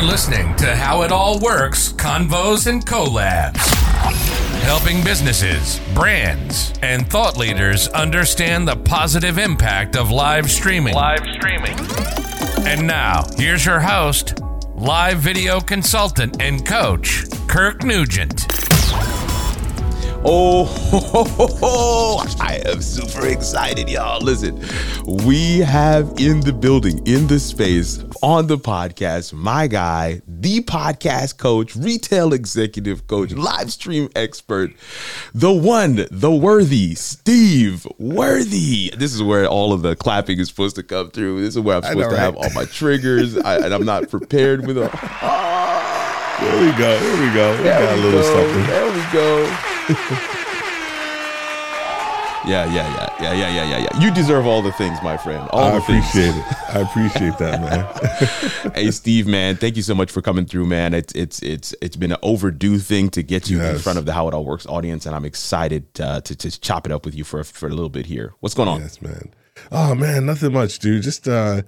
You're listening to How It All Works Convos and Collabs. Helping businesses, brands, and thought leaders understand the positive impact of live streaming. Live streaming. And now, here's your host, live video consultant and coach, Kirk Nugent. Oh, ho, ho, ho, I am super excited, y'all. Listen, we have in the building, in the space, on the podcast, my guy, the podcast coach, retail executive coach, live stream expert, the one, the worthy, Steve Worthy. This is where all of the clapping is supposed to come through. This is where I'm supposed know, to right? have all my triggers, I, and I'm not prepared with a. There we go. There we go. We there got we a little go. something. There we go. Yeah, yeah, yeah, yeah, yeah, yeah, yeah, yeah. You deserve all the things, my friend. All I the appreciate things. it. I appreciate that, man. hey, Steve, man, thank you so much for coming through, man. It's it's it's it's been an overdue thing to get you yes. in front of the How It All Works audience, and I'm excited uh, to to chop it up with you for for a little bit here. What's going on? Yes, man. Oh man, nothing much, dude. Just uh,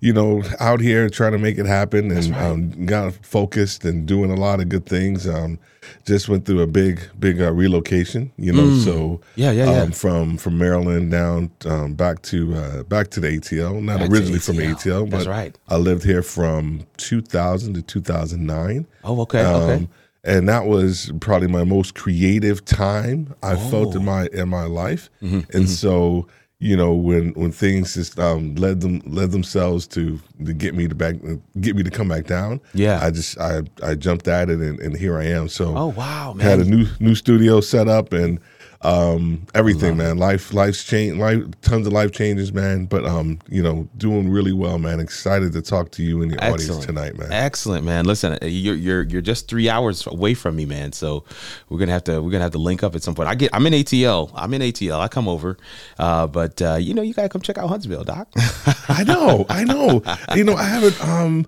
you know, out here trying to make it happen and right. um, got focused and doing a lot of good things. Um, just went through a big, big uh, relocation. You know, mm. so yeah, yeah, yeah. Um, from from Maryland down um, back to uh, back to the ATL. Not back originally ATL. from the ATL, but That's right. I lived here from 2000 to 2009. Oh, okay, okay um, and that was probably my most creative time I oh. felt in oh. my in my life. Mm-hmm, and mm-hmm. so you know when when things just um, led them led themselves to to get me to back get me to come back down. Yeah, I just I I jumped at it and, and here I am. So oh wow, man. had a new new studio set up and um, everything, man. It. Life, life's changed. Life, tons of life changes, man. But um, you know, doing really well, man. Excited to talk to you and the audience tonight, man. Excellent, man. Listen, you're you're you're just three hours away from me, man. So we're gonna have to we're gonna have to link up at some point. I get I'm in ATL. I'm in ATL. I come over, uh, but uh, you know, you gotta come check out Huntsville, Doc. I know, I know. You know, I haven't um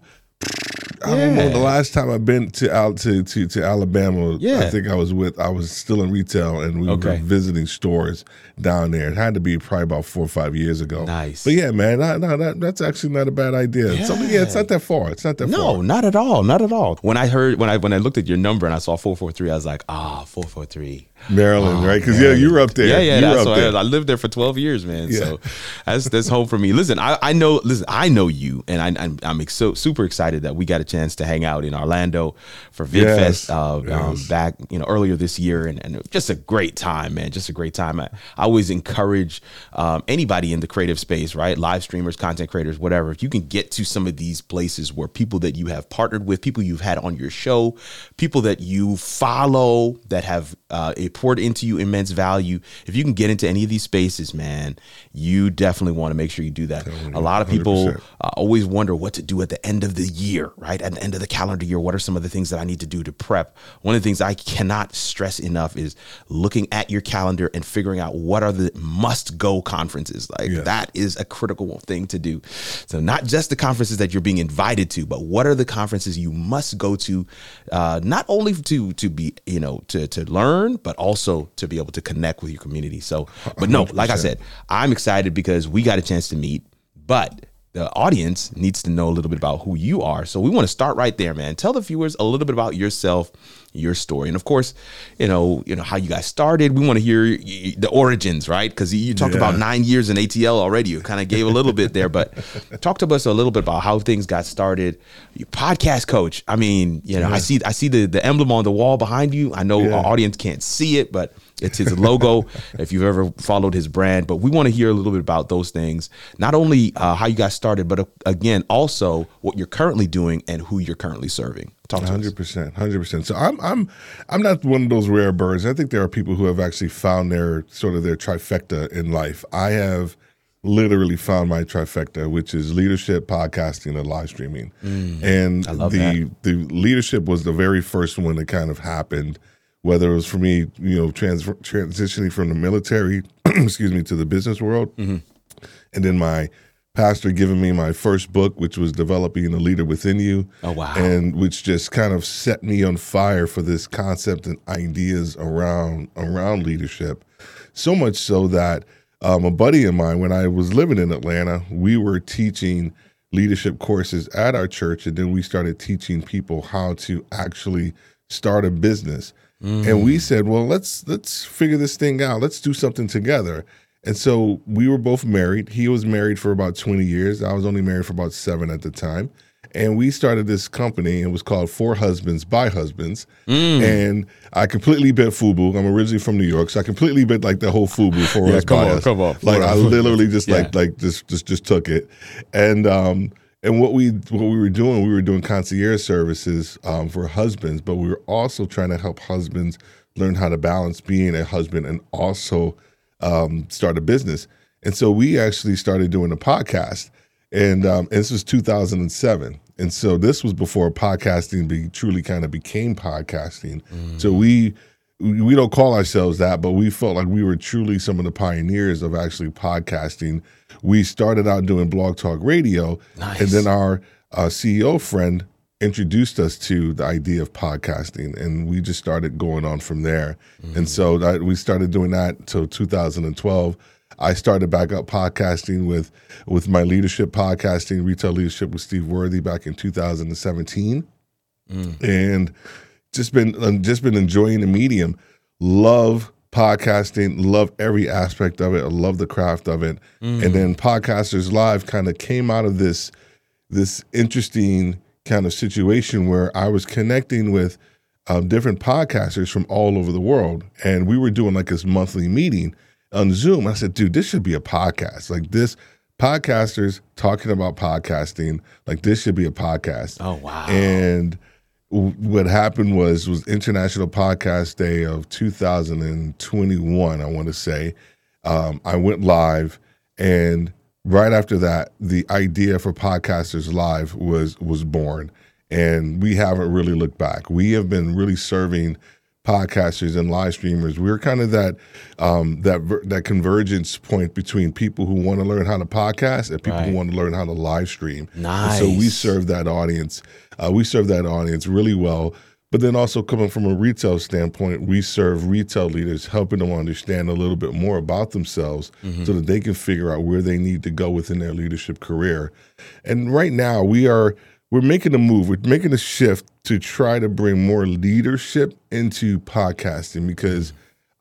I don't know. The last time I've been to out to, to, to Alabama, yeah. I think I was with I was still in retail and we okay. were visiting stores down there. It had to be probably about four or five years ago. Nice. But yeah, man, no, no, that, that's actually not a bad idea. Yeah. So, yeah, it's not that far. It's not that no, far. not at all. Not at all. When I heard when I when I looked at your number and I saw four four three, I was like, ah, oh, four four three. Maryland, oh, right? Because yeah, you were up there. Yeah, yeah. You that's why I, I, lived there for twelve years, man. Yeah. So that's that's home for me. Listen, I, I know. Listen, I know you, and I, I'm I'm so super excited that we got a chance to hang out in Orlando for VidFest yes. Uh, yes. Um, back you know earlier this year, and, and just a great time, man. Just a great time. I, I always encourage um, anybody in the creative space, right? Live streamers, content creators, whatever. If you can get to some of these places where people that you have partnered with, people you've had on your show, people that you follow that have uh, poured into you immense value. If you can get into any of these spaces, man, you definitely want to make sure you do that. A lot of people uh, always wonder what to do at the end of the year, right? At the end of the calendar year, what are some of the things that I need to do to prep? One of the things I cannot stress enough is looking at your calendar and figuring out what are the must go conferences. Like yes. that is a critical thing to do. So not just the conferences that you're being invited to, but what are the conferences you must go to, uh, not only to to be you know to to learn, but also to be able to connect with your community. So, but no, 100%. like I said, I'm excited because we got a chance to meet, but the audience needs to know a little bit about who you are. So we want to start right there, man. Tell the viewers a little bit about yourself, your story, and of course, you know, you know how you guys started. We want to hear the origins, right? Because you talked yeah. about nine years in ATL already. You kind of gave a little bit there, but talk to us a little bit about how things got started. Your podcast coach. I mean, you know, yeah. I see I see the the emblem on the wall behind you. I know yeah. our audience can't see it, but it's his logo. if you've ever followed his brand, but we want to hear a little bit about those things. Not only uh, how you got started, but uh, again, also what you're currently doing and who you're currently serving. Hundred percent, hundred percent. So I'm I'm I'm not one of those rare birds. I think there are people who have actually found their sort of their trifecta in life. I have literally found my trifecta, which is leadership, podcasting, and live streaming. Mm, and the that. the leadership was the very first one that kind of happened whether it was for me, you know, trans- transitioning from the military, excuse me, to the business world, mm-hmm. and then my pastor giving me my first book, which was developing a leader within you. Oh wow! And which just kind of set me on fire for this concept and ideas around around leadership. So much so that um, a buddy of mine, when I was living in Atlanta, we were teaching leadership courses at our church, and then we started teaching people how to actually start a business. Mm. And we said, well, let's let's figure this thing out. Let's do something together. And so we were both married. He was married for about 20 years. I was only married for about seven at the time. And we started this company. It was called For Husbands by Husbands. Mm. And I completely bit FUBU. I'm originally from New York, so I completely bit like the whole FUBU for yeah, us come by on, us. Come on, like I literally just yeah. like like just just just took it. And um and what we what we were doing, we were doing concierge services um, for husbands, but we were also trying to help husbands learn how to balance being a husband and also um, start a business. And so we actually started doing a podcast, and, um, and this was 2007. And so this was before podcasting be, truly kind of became podcasting. Mm. So we we don't call ourselves that, but we felt like we were truly some of the pioneers of actually podcasting. We started out doing BlogTalkRadio, nice. and then our uh, CEO friend introduced us to the idea of podcasting and we just started going on from there mm-hmm. and so that, we started doing that until 2012 i started back up podcasting with with my leadership podcasting retail leadership with steve worthy back in 2017 mm. and just been just been enjoying the medium love podcasting love every aspect of it i love the craft of it mm. and then podcasters live kind of came out of this this interesting kind of situation where I was connecting with um, different podcasters from all over the world, and we were doing like this monthly meeting on Zoom. I said, "Dude, this should be a podcast. Like this, podcasters talking about podcasting. Like this should be a podcast." Oh wow! And what happened was was International Podcast Day of 2021. I want to say um, I went live and right after that, the idea for Podcasters Live was was born, and we haven't really looked back. We have been really serving podcasters and live streamers. We're kind of that um, that that convergence point between people who want to learn how to podcast and people right. who want to learn how to live stream. Nice. And so we serve that audience. Uh, we serve that audience really well. But then also coming from a retail standpoint, we serve retail leaders, helping them understand a little bit more about themselves mm-hmm. so that they can figure out where they need to go within their leadership career. And right now we are we're making a move, we're making a shift to try to bring more leadership into podcasting because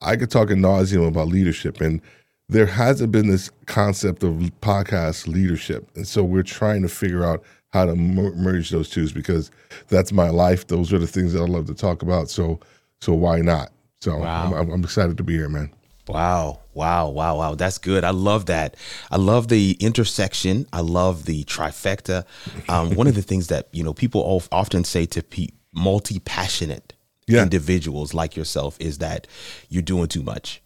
I could talk in nauseum about leadership and there hasn't been this concept of podcast leadership. And so we're trying to figure out how to merge those two because that's my life. Those are the things that I love to talk about. So, so why not? So wow. I'm, I'm excited to be here, man. Wow. Wow. Wow. Wow. That's good. I love that. I love the intersection. I love the trifecta. Um, one of the things that, you know, people often say to pe- multi passionate yeah. individuals like yourself is that you're doing too much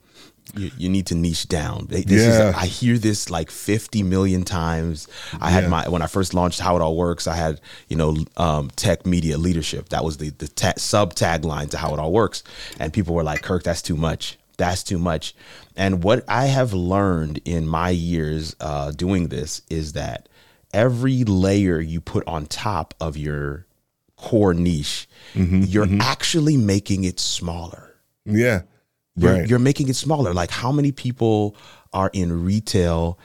you, you, need to niche down. This yeah. Is, I hear this like 50 million times. I had my when I first launched How It All Works, I had, you know, um, tech media leadership. That was the the ta- sub tagline to How It All Works. And people were like, "Kirk, that's too much. That's too much." And what I have learned in my years uh, doing this is that every layer you put on top of your core niche, mm-hmm, you're mm-hmm. actually making it smaller. Yeah. You're, right. you're making it smaller. Like how many people are in retail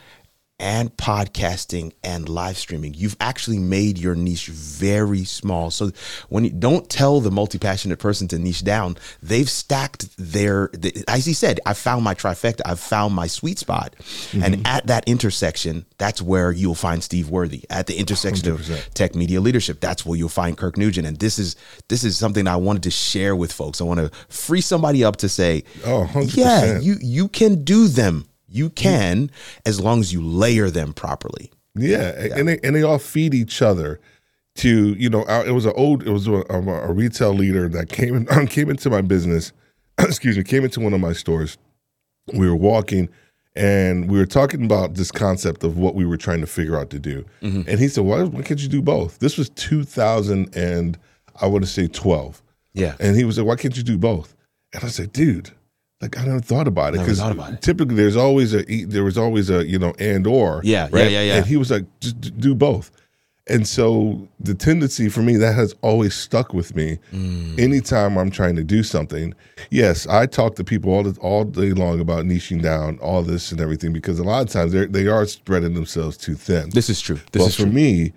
and podcasting and live streaming. You've actually made your niche very small. So when you don't tell the multi-passionate person to niche down, they've stacked their as he said, I found my trifecta, I've found my sweet spot. Mm-hmm. And at that intersection, that's where you'll find Steve Worthy. At the intersection 100%. of tech media leadership, that's where you'll find Kirk Nugent. And this is this is something I wanted to share with folks. I want to free somebody up to say, oh, 100%. yeah, you you can do them you can as long as you layer them properly. Yeah, yeah. and they, and they all feed each other. To you know, it was an old, it was a, a retail leader that came in, came into my business. excuse me, came into one of my stores. We were walking, and we were talking about this concept of what we were trying to figure out to do. Mm-hmm. And he said, "Why, why can't you do both?" This was 2000 and I want to say 12. Yeah. And he was like, "Why can't you do both?" And I said, "Dude, like I never thought about it because typically there's always a there was always a you know and or yeah right? yeah yeah yeah and he was like just do both And so the tendency for me that has always stuck with me. Mm. Anytime I'm trying to do something, yes, I talk to people all the, all day long about niching down all this and everything because a lot of times they are spreading themselves too thin. This is true. This but is for true. me,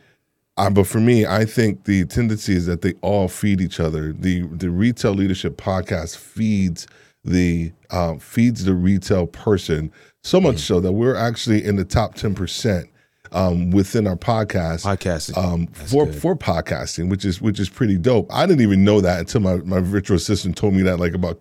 I, but for me, I think the tendency is that they all feed each other. The the retail leadership podcast feeds the uh, feeds the retail person so much mm. so that we're actually in the top ten percent um, within our podcast, podcasting um, for good. for podcasting, which is which is pretty dope. I didn't even know that until my, my virtual assistant told me that like about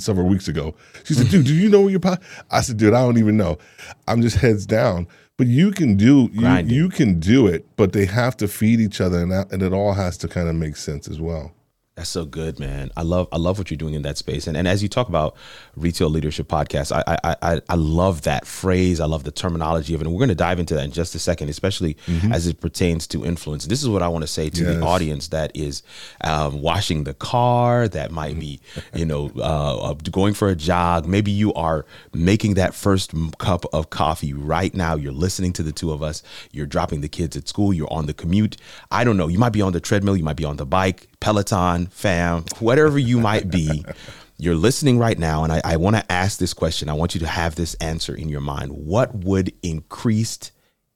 several weeks ago. She said, "Dude, do you know where your pod?" I said, "Dude, I don't even know. I'm just heads down." But you can do you, you can do it, but they have to feed each other, and that, and it all has to kind of make sense as well. That's so good, man. I love I love what you're doing in that space. And and as you talk about retail leadership podcast, I I I, I love that phrase. I love the terminology of it. And we're going to dive into that in just a second, especially mm-hmm. as it pertains to influence. This is what I want to say to yes. the audience that is um, washing the car, that might be you know uh, uh, going for a jog. Maybe you are making that first cup of coffee right now. You're listening to the two of us. You're dropping the kids at school. You're on the commute. I don't know. You might be on the treadmill. You might be on the bike Peloton fam, whatever you might be, you're listening right now, and I, I want to ask this question. I want you to have this answer in your mind. What would increased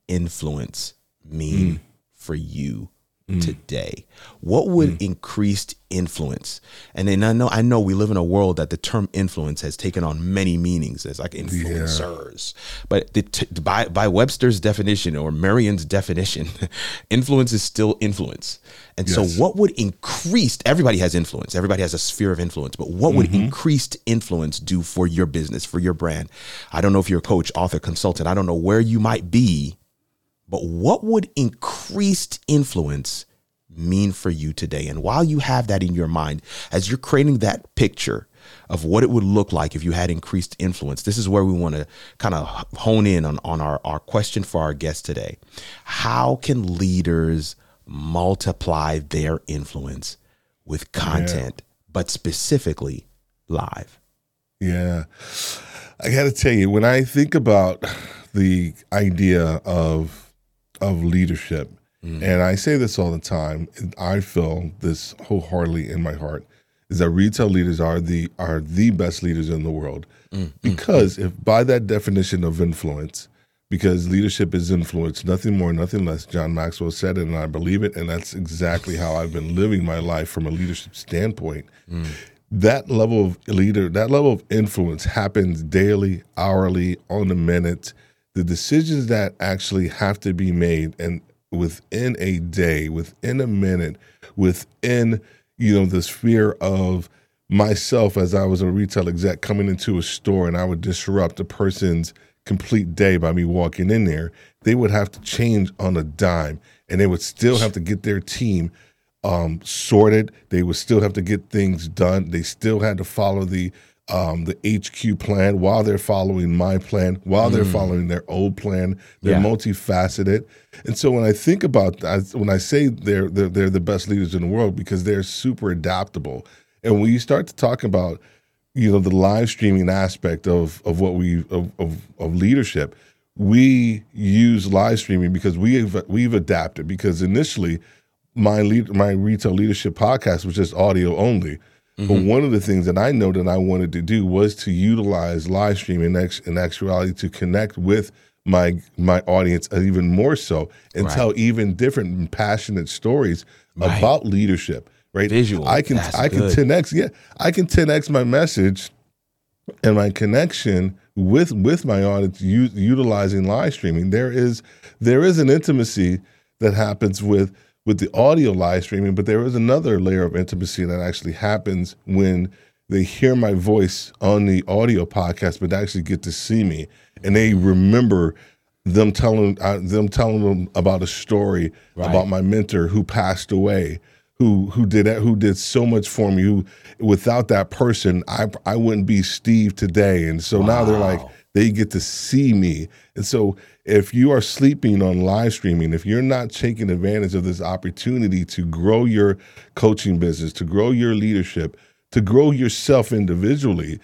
influence mean mm. for you mm. today? What would mm. increased influence? And then I know I know we live in a world that the term influence has taken on many meanings as like influencers. Yeah. But the, t- by by Webster's definition or Merriam's definition, influence is still influence. And yes. so what would increased everybody has influence. Everybody has a sphere of influence, but what would mm-hmm. increased influence do for your business, for your brand? I don't know if you're a coach, author, consultant. I don't know where you might be but what would increased influence mean for you today? And while you have that in your mind, as you're creating that picture of what it would look like if you had increased influence, this is where we want to kind of hone in on, on our, our question for our guest today. How can leaders multiply their influence with content, yeah. but specifically live? Yeah. I got to tell you, when I think about the idea of of leadership. Mm. And I say this all the time. I feel this wholeheartedly in my heart is that retail leaders are the are the best leaders in the world. Mm. mm because mm. if by that definition of influence, because leadership is influence, nothing more, nothing less. John Maxwell said it, and I believe it, and that's exactly how I've been living my life from a leadership standpoint. Mm. That level of leader, that level of influence happens daily, hourly, on the minute the decisions that actually have to be made and within a day, within a minute, within you know the sphere of myself as I was a retail exec coming into a store and I would disrupt a person's complete day by me walking in there, they would have to change on a dime and they would still have to get their team um, sorted. They would still have to get things done. They still had to follow the um, the HQ plan while they're following my plan, while mm. they're following their old plan. They're yeah. multifaceted. And so when I think about that, when I say they're, they're, they're the best leaders in the world because they're super adaptable. And when you start to talk about, you know, the live streaming aspect of, of what we, of, of, of leadership, we use live streaming because we've, we've adapted because initially my lead, my retail leadership podcast was just audio only. Mm-hmm. But one of the things that I know that I wanted to do was to utilize live streaming in, in actuality to connect with my my audience even more so and right. tell even different and passionate stories right. about leadership. Right, visual. I can That's I can 10x. Yeah, I can 10x my message and my connection with with my audience u- utilizing live streaming. There is there is an intimacy that happens with with the audio live streaming, but there is another layer of intimacy that actually happens when they hear my voice on the audio podcast, but they actually get to see me, and they remember them telling uh, them telling them about a story right. about my mentor who passed away, who who did that, who did so much for me. Who without that person, I I wouldn't be Steve today. And so wow. now they're like they get to see me, and so if you are sleeping on live streaming, if you're not taking advantage of this opportunity to grow your coaching business, to grow your leadership, to grow yourself individually,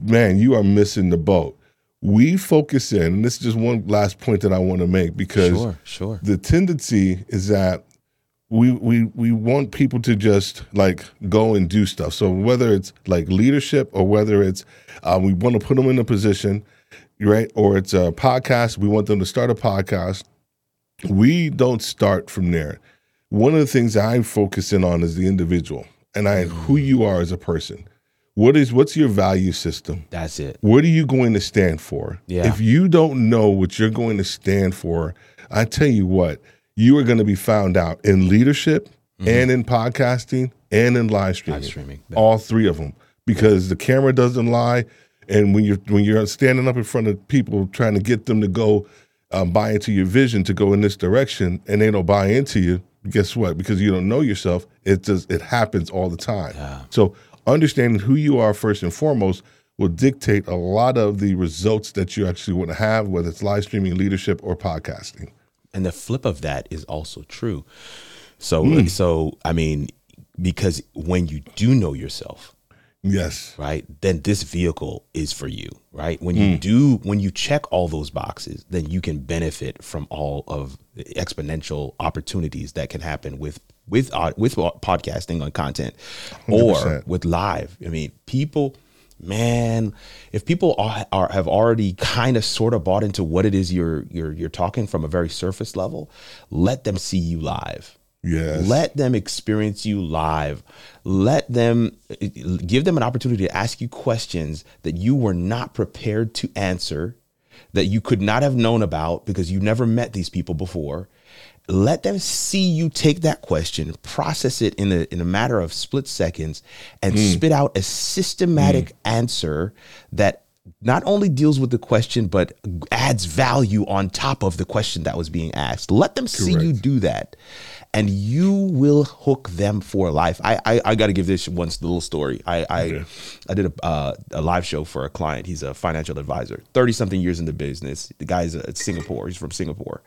man, you are missing the boat. we focus in, and this is just one last point that I want to make because sure, sure. the tendency is that we we we want people to just like go and do stuff. So whether it's like leadership or whether it's uh, we want to put them in a position, right? Or it's a podcast, we want them to start a podcast. We don't start from there. One of the things I'm focusing on is the individual and I who you are as a person. What is what's your value system? That's it. What are you going to stand for? Yeah. If you don't know what you're going to stand for, I tell you what, you are going to be found out in leadership mm-hmm. and in podcasting and in live streaming. Live streaming. All three of them. Because the camera doesn't lie. And when you're when you're standing up in front of people trying to get them to go um, buy into your vision to go in this direction and they don't buy into you, guess what? Because you don't know yourself, it just it happens all the time. Yeah. So understanding who you are first and foremost will dictate a lot of the results that you actually want to have, whether it's live streaming, leadership, or podcasting. And the flip of that is also true. So, mm. so I mean, because when you do know yourself, yes, right, then this vehicle is for you, right? When you mm. do, when you check all those boxes, then you can benefit from all of the exponential opportunities that can happen with with uh, with podcasting on content 100%. or with live. I mean, people man, if people are, are have already kind of sort of bought into what it is you're you're you're talking from a very surface level, let them see you live. Yes. Let them experience you live. Let them give them an opportunity to ask you questions that you were not prepared to answer, that you could not have known about because you never met these people before let them see you take that question, process it in a in a matter of split seconds, and mm. spit out a systematic mm. answer that not only deals with the question but adds value on top of the question that was being asked. Let them Correct. see you do that and you will hook them for life. I I, I got to give this one little story. I I, okay. I did a, uh, a live show for a client. He's a financial advisor, thirty something years in the business. The guy's at Singapore. He's from Singapore.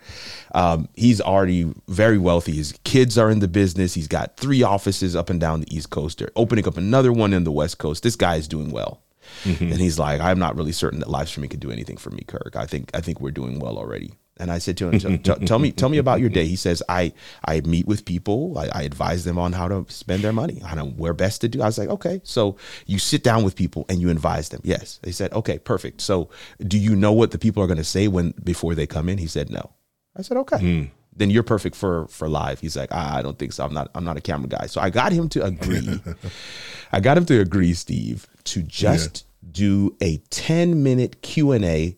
Um, he's already very wealthy. His kids are in the business. He's got three offices up and down the East Coast. They're opening up another one in the West Coast. This guy is doing well. Mm-hmm. And he's like, I'm not really certain that live streaming could do anything for me, Kirk. I think I think we're doing well already. And I said to him, "Tell me, tell me about your day." He says, "I I meet with people. I, I, advise them on how to spend their money, to where best to do." I was like, "Okay." So you sit down with people and you advise them. Yes, they said, "Okay, perfect." So do you know what the people are going to say when before they come in? He said, "No." I said, "Okay." Mm. Then you're perfect for for live. He's like, I, I don't think so. I'm not. I'm not a camera guy. So I got him to agree. I got him to agree, Steve, to just yeah. do a 10 minute Q and A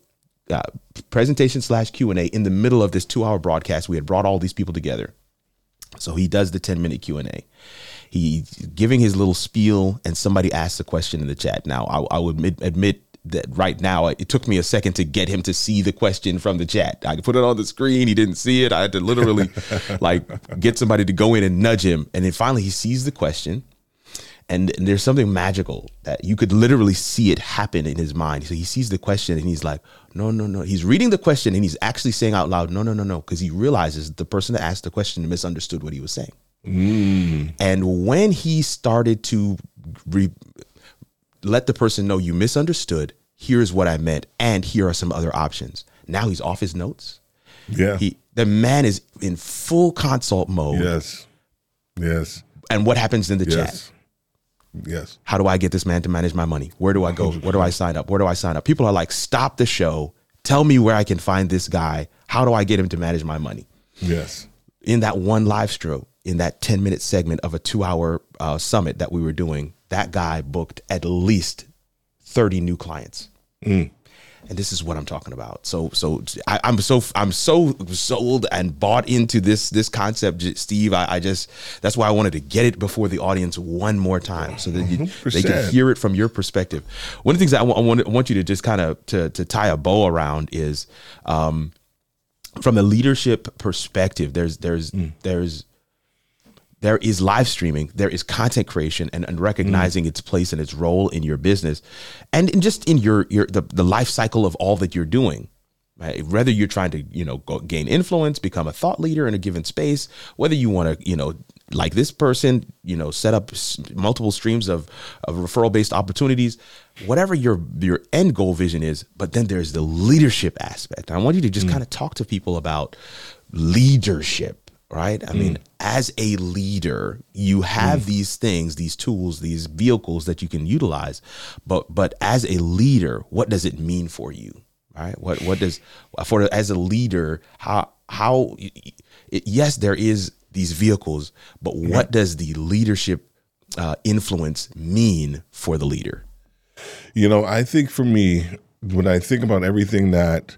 uh, presentation slash Q and A in the middle of this two hour broadcast. We had brought all these people together, so he does the ten minute Q and A. He's giving his little spiel, and somebody asks a question in the chat. Now, I, I would admit, admit that right now it took me a second to get him to see the question from the chat. I put it on the screen, he didn't see it. I had to literally like get somebody to go in and nudge him, and then finally he sees the question and, there's something magical that you could literally see it happen in his mind. So he sees the question and he's like, no, no, no. He's reading the question and he's actually saying out loud, no, no, no, no, because he realizes the person that asked the question misunderstood what he was saying. Mm. And when he started to re- let the person know you misunderstood, here's what I meant, and here are some other options. Now he's off his notes. Yeah. He the man is in full consult mode. Yes. Yes. And what happens in the yes. chat? Yes. How do I get this man to manage my money? Where do I go? Where do I sign up? Where do I sign up? People are like, stop the show. Tell me where I can find this guy. How do I get him to manage my money? Yes. In that one live stroke, in that 10 minute segment of a two hour uh, summit that we were doing, that guy booked at least 30 new clients. Mm and this is what I'm talking about. So, so I, am so I'm so sold and bought into this this concept, Steve. I, I, just that's why I wanted to get it before the audience one more time, so that you, they can hear it from your perspective. One of the things that I, w- I want I want you to just kind of to to tie a bow around is. Um, from a leadership perspective, there's there's mm. there's there is live streaming, there is content creation, and, and recognizing mm. its place and its role in your business, and in just in your your the, the life cycle of all that you're doing. Right? Whether you're trying to you know go, gain influence, become a thought leader in a given space, whether you want to you know like this person, you know, set up multiple streams of, of referral based opportunities, whatever your your end goal vision is. But then there's the leadership aspect. I want you to just mm. kind of talk to people about leadership, right? I mm. mean, as a leader, you have mm. these things, these tools, these vehicles that you can utilize. But but as a leader, what does it mean for you? Right? What what does for as a leader, how how yes, there is these vehicles, but what does the leadership uh, influence mean for the leader? You know, I think for me, when I think about everything that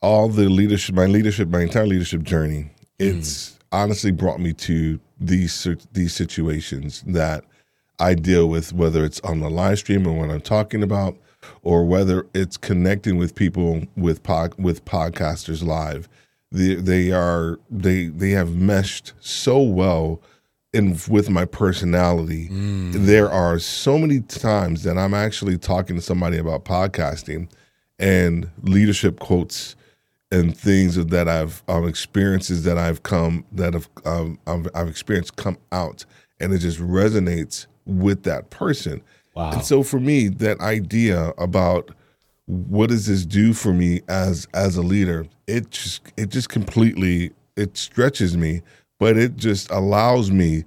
all the leadership, my leadership, my entire leadership journey, it's mm. Honestly brought me to these these situations that I deal with, whether it's on the live stream or when I'm talking about, or whether it's connecting with people with pod, with podcasters live they they are they they have meshed so well in with my personality. Mm. There are so many times that I'm actually talking to somebody about podcasting and leadership quotes and things that I've um, experiences that I've come that have um, I've, I've experienced come out and it just resonates with that person. Wow. And so for me, that idea about what does this do for me as as a leader it just it just completely it stretches me but it just allows me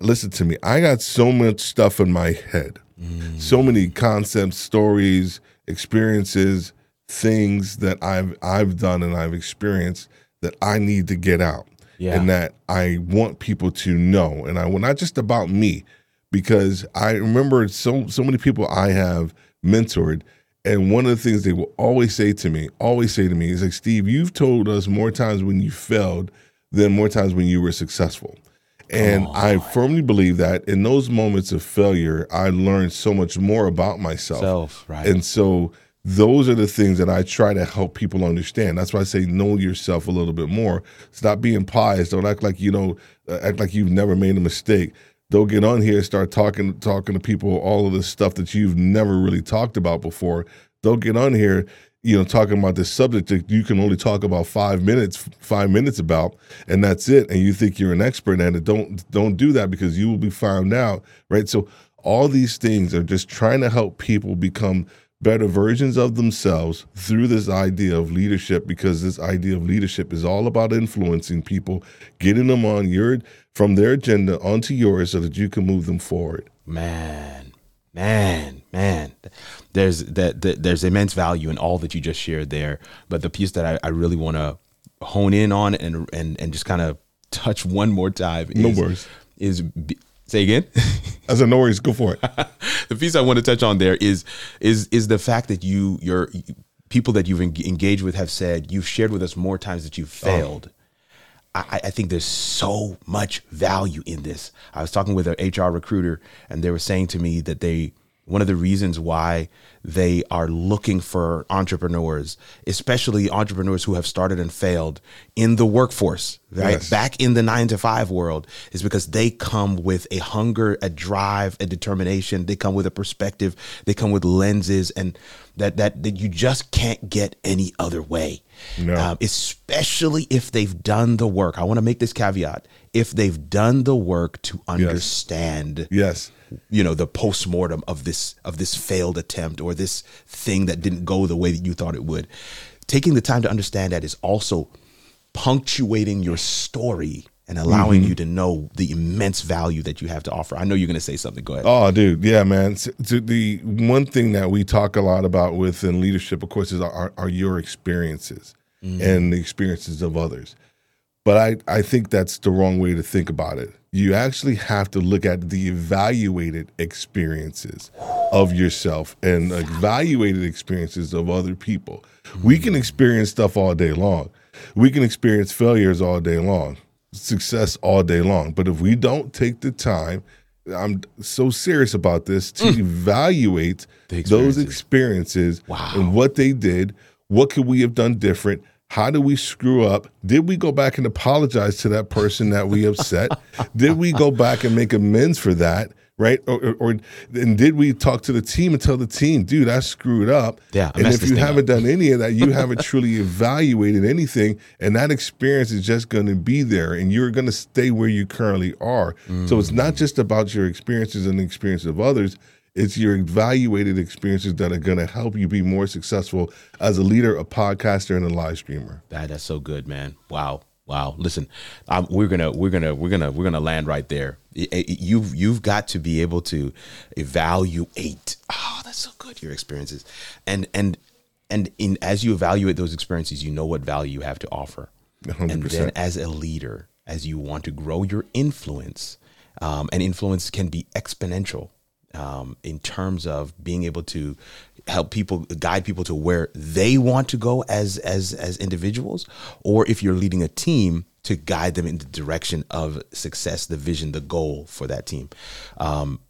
listen to me i got so much stuff in my head mm. so many concepts stories experiences things that i've i've done and i've experienced that i need to get out yeah. and that i want people to know and i well not just about me because i remember so so many people i have mentored and one of the things they will always say to me, always say to me, is like, Steve, you've told us more times when you failed than more times when you were successful. And oh, I firmly believe that in those moments of failure, I learned so much more about myself. Self, right. And so those are the things that I try to help people understand. That's why I say know yourself a little bit more. Stop being pious. Don't act like you know, uh, act like you've never made a mistake Don't get on here and start talking talking to people all of this stuff that you've never really talked about before. Don't get on here, you know, talking about this subject that you can only talk about five minutes, five minutes about, and that's it. And you think you're an expert at it. Don't don't do that because you will be found out, right? So all these things are just trying to help people become better versions of themselves through this idea of leadership because this idea of leadership is all about influencing people, getting them on your from their agenda onto yours so that you can move them forward. Man, man, man. There's that, that there's immense value in all that you just shared there. But the piece that I, I really want to hone in on and and and just kind of touch one more time is, no worries. is Say again. As a no worries, go for it. the piece I want to touch on there is is is the fact that you your people that you've engaged with have said you've shared with us more times that you've oh. failed. Oh. I, I, think there's so much value in this. I was talking with an HR recruiter, and they were saying to me that they one of the reasons why they are looking for entrepreneurs, especially entrepreneurs who have started and failed in the workforce, right? Yes. Back in the nine to five world, is because they come with a hunger, a drive, a determination. They come with a perspective. They come with lenses, and that that, that you just can't get any other way. No. Um, especially if they've done the work. I want to make this caveat: if they've done the work to understand, yes. yes you know the post-mortem of this of this failed attempt or this thing that didn't go the way that you thought it would taking the time to understand that is also punctuating your story and allowing mm-hmm. you to know the immense value that you have to offer. I know you're going to say something. Go ahead. Oh, dude, yeah, man. So, the one thing that we talk a lot about within leadership, of course, is are, are your experiences mm-hmm. and the experiences of others. But I, I think that's the wrong way to think about it you actually have to look at the evaluated experiences of yourself and evaluated experiences of other people. We can experience stuff all day long. We can experience failures all day long, success all day long. But if we don't take the time, I'm so serious about this to mm. evaluate experiences. those experiences wow. and what they did, what could we have done different? How did we screw up? Did we go back and apologize to that person that we upset? did we go back and make amends for that? right? Or, or, or, and did we talk to the team and tell the team, dude, I screwed up? Yeah. and if you haven't up. done any of that, you haven't truly evaluated anything, and that experience is just going to be there, and you're going to stay where you currently are. Mm. So it's not just about your experiences and the experiences of others. It's your evaluated experiences that are going to help you be more successful as a leader, a podcaster, and a live streamer. That, that's so good, man. Wow. Wow. Listen, um, we're gonna we're gonna we're gonna we're gonna land right there. You've you've got to be able to evaluate. Oh, that's so good. Your experiences, and and and in as you evaluate those experiences, you know what value you have to offer. 100%. And then as a leader, as you want to grow your influence, um, and influence can be exponential um, in terms of being able to help people guide people to where they want to go as as as individuals or if you're leading a team to guide them in the direction of success the vision the goal for that team um,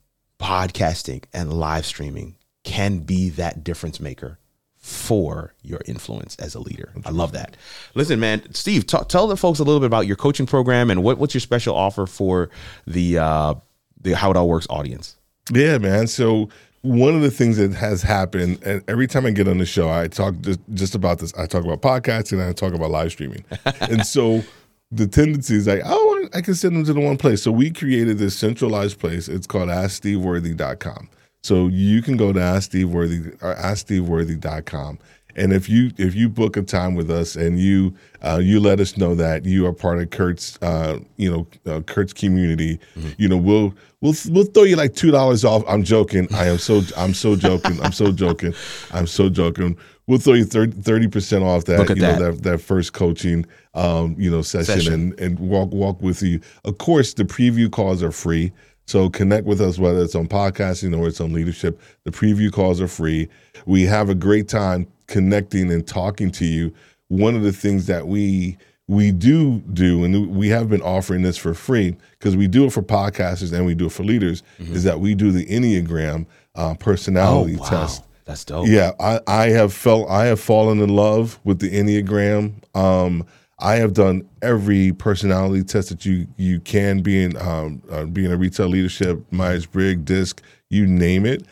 podcasting and live streaming can be that difference maker for your influence as a leader. I love that. Listen, man, Steve, t- tell the folks a little bit about your coaching program and what, what's your special offer for the uh, the How It All Works audience. Yeah, man. So one of the things that has happened, and every time I get on the show, I talk just, just about this. I talk about podcasts and I talk about live streaming. and so the tendency is like, oh, I can send them to the one place. So we created this centralized place. It's called AskSteveWorthy.com. So you can go to AskSteveWorthy or uh, AskSteveWorthy.com and if you if you book a time with us and you uh, you let us know that you are part of Kirk's uh, you know uh, Kirk's community, mm-hmm. you know we'll we'll we'll throw you like two dollars off. I'm joking. I am so I'm so joking. I'm so joking. I'm so joking. We'll throw you 30 percent off that you that. know that that first coaching um, you know session, session and and walk walk with you. Of course, the preview calls are free. So connect with us, whether it's on podcasting or it's on leadership. The preview calls are free. We have a great time connecting and talking to you, one of the things that we we do do, and we have been offering this for free because we do it for podcasters and we do it for leaders, mm-hmm. is that we do the Enneagram uh, personality oh, wow. test. That's dope. Yeah, I, I have felt I have fallen in love with the Enneagram. Um, I have done every personality test that you you can be in, um, uh, being a retail leadership, Myers Briggs, DISC, you name it,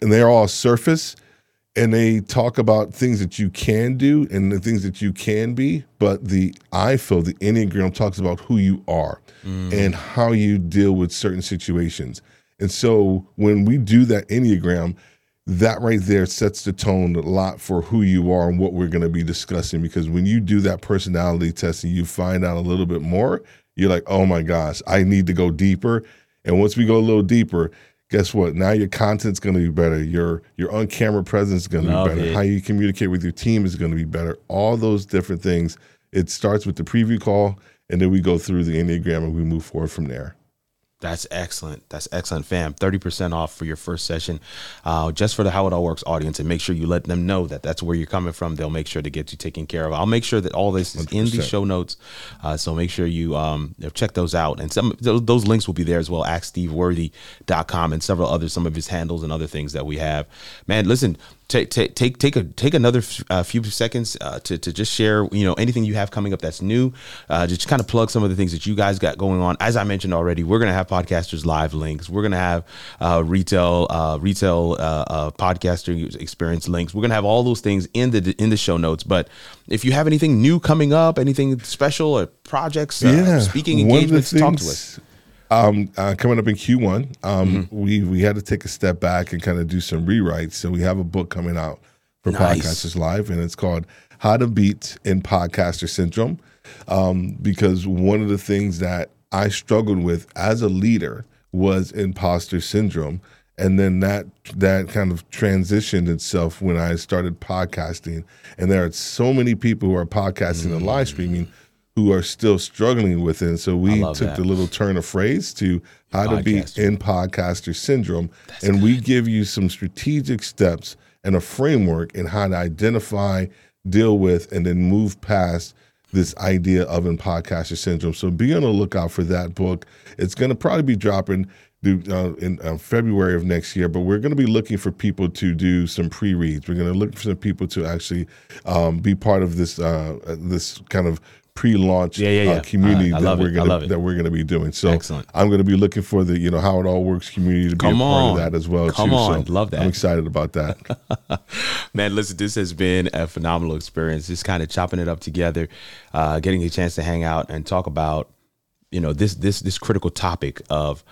and they're all surface and they talk about things that you can do and the things that you can be but the i feel the enneagram talks about who you are mm. and how you deal with certain situations and so when we do that enneagram that right there sets the tone a lot for who you are and what we're going to be discussing because when you do that personality test and you find out a little bit more you're like oh my gosh i need to go deeper and once we go a little deeper guess what? Now your content's going to be better. Your your on camera presence is going to be better. It. How you communicate with your team is going to be better. All those different things. It starts with the preview call, and then we go through the enneagram and we move forward from there. That's excellent. That's excellent, fam. 30% off for your first session uh, just for the How It All Works audience. And make sure you let them know that that's where you're coming from. They'll make sure to get you taken care of. I'll make sure that all this is 100%. in the show notes. Uh, so make sure you um, check those out. And some those links will be there as well. AskSteveWorthy.com and several other, some of his handles and other things that we have. Man, listen, take take take take a take another uh, few seconds uh, to to just share you know anything you have coming up that's new. Uh, just kind of plug some of the things that you guys got going on. As I mentioned already, we're gonna have podcasters live links. We're gonna have uh, retail uh, retail uh, podcaster experience links. We're gonna have all those things in the in the show notes. But if you have anything new coming up, anything special or projects, yeah. speaking engagements, talk to us. Um, uh, coming up in Q1, um, mm-hmm. we we had to take a step back and kind of do some rewrites. So we have a book coming out for nice. Podcasters Live, and it's called How to Beat in Podcaster Syndrome. Um, because one of the things that I struggled with as a leader was imposter syndrome, and then that that kind of transitioned itself when I started podcasting. And there are so many people who are podcasting mm-hmm. and live streaming who are still struggling with it. And so we took that. the little turn of phrase to how to be in podcaster syndrome. That's and good. we give you some strategic steps and a framework in how to identify, deal with, and then move past this idea of in podcaster syndrome. So be on the lookout for that book. It's going to probably be dropping uh, in uh, February of next year, but we're going to be looking for people to do some pre-reads. We're going to look for some people to actually um, be part of this uh, this kind of pre-launch yeah, yeah, yeah. Uh, community uh, that, we're gonna, that we're going to be doing. So Excellent. I'm going to be looking for the you know how it all works community to Come be a on. part of that as well. Come too. on, so love that. I'm excited about that. Man, listen, this has been a phenomenal experience. Just kind of chopping it up together, uh, getting a chance to hang out and talk about you know this this this critical topic of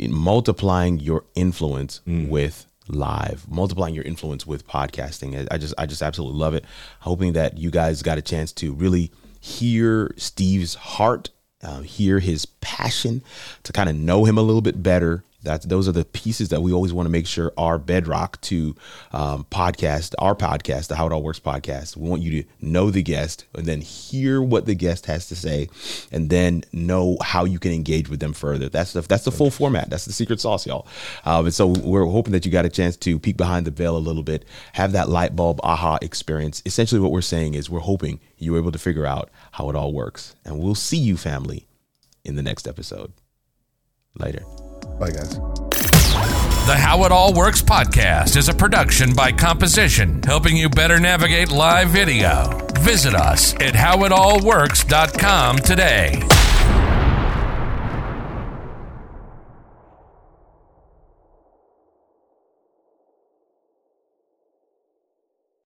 multiplying your influence mm. with live multiplying your influence with podcasting i just i just absolutely love it hoping that you guys got a chance to really hear steve's heart uh, hear his passion to kind of know him a little bit better that's those are the pieces that we always want to make sure are bedrock to um, podcast, our podcast, the How It All Works podcast. We want you to know the guest and then hear what the guest has to say, and then know how you can engage with them further. That's the that's the full format. That's the secret sauce, y'all. Um, and so we're hoping that you got a chance to peek behind the veil a little bit, have that light bulb aha experience. Essentially, what we're saying is we're hoping you were able to figure out how it all works, and we'll see you, family, in the next episode. Later. Bye, guys. The How It All Works podcast is a production by Composition, helping you better navigate live video. Visit us at howitallworks.com today.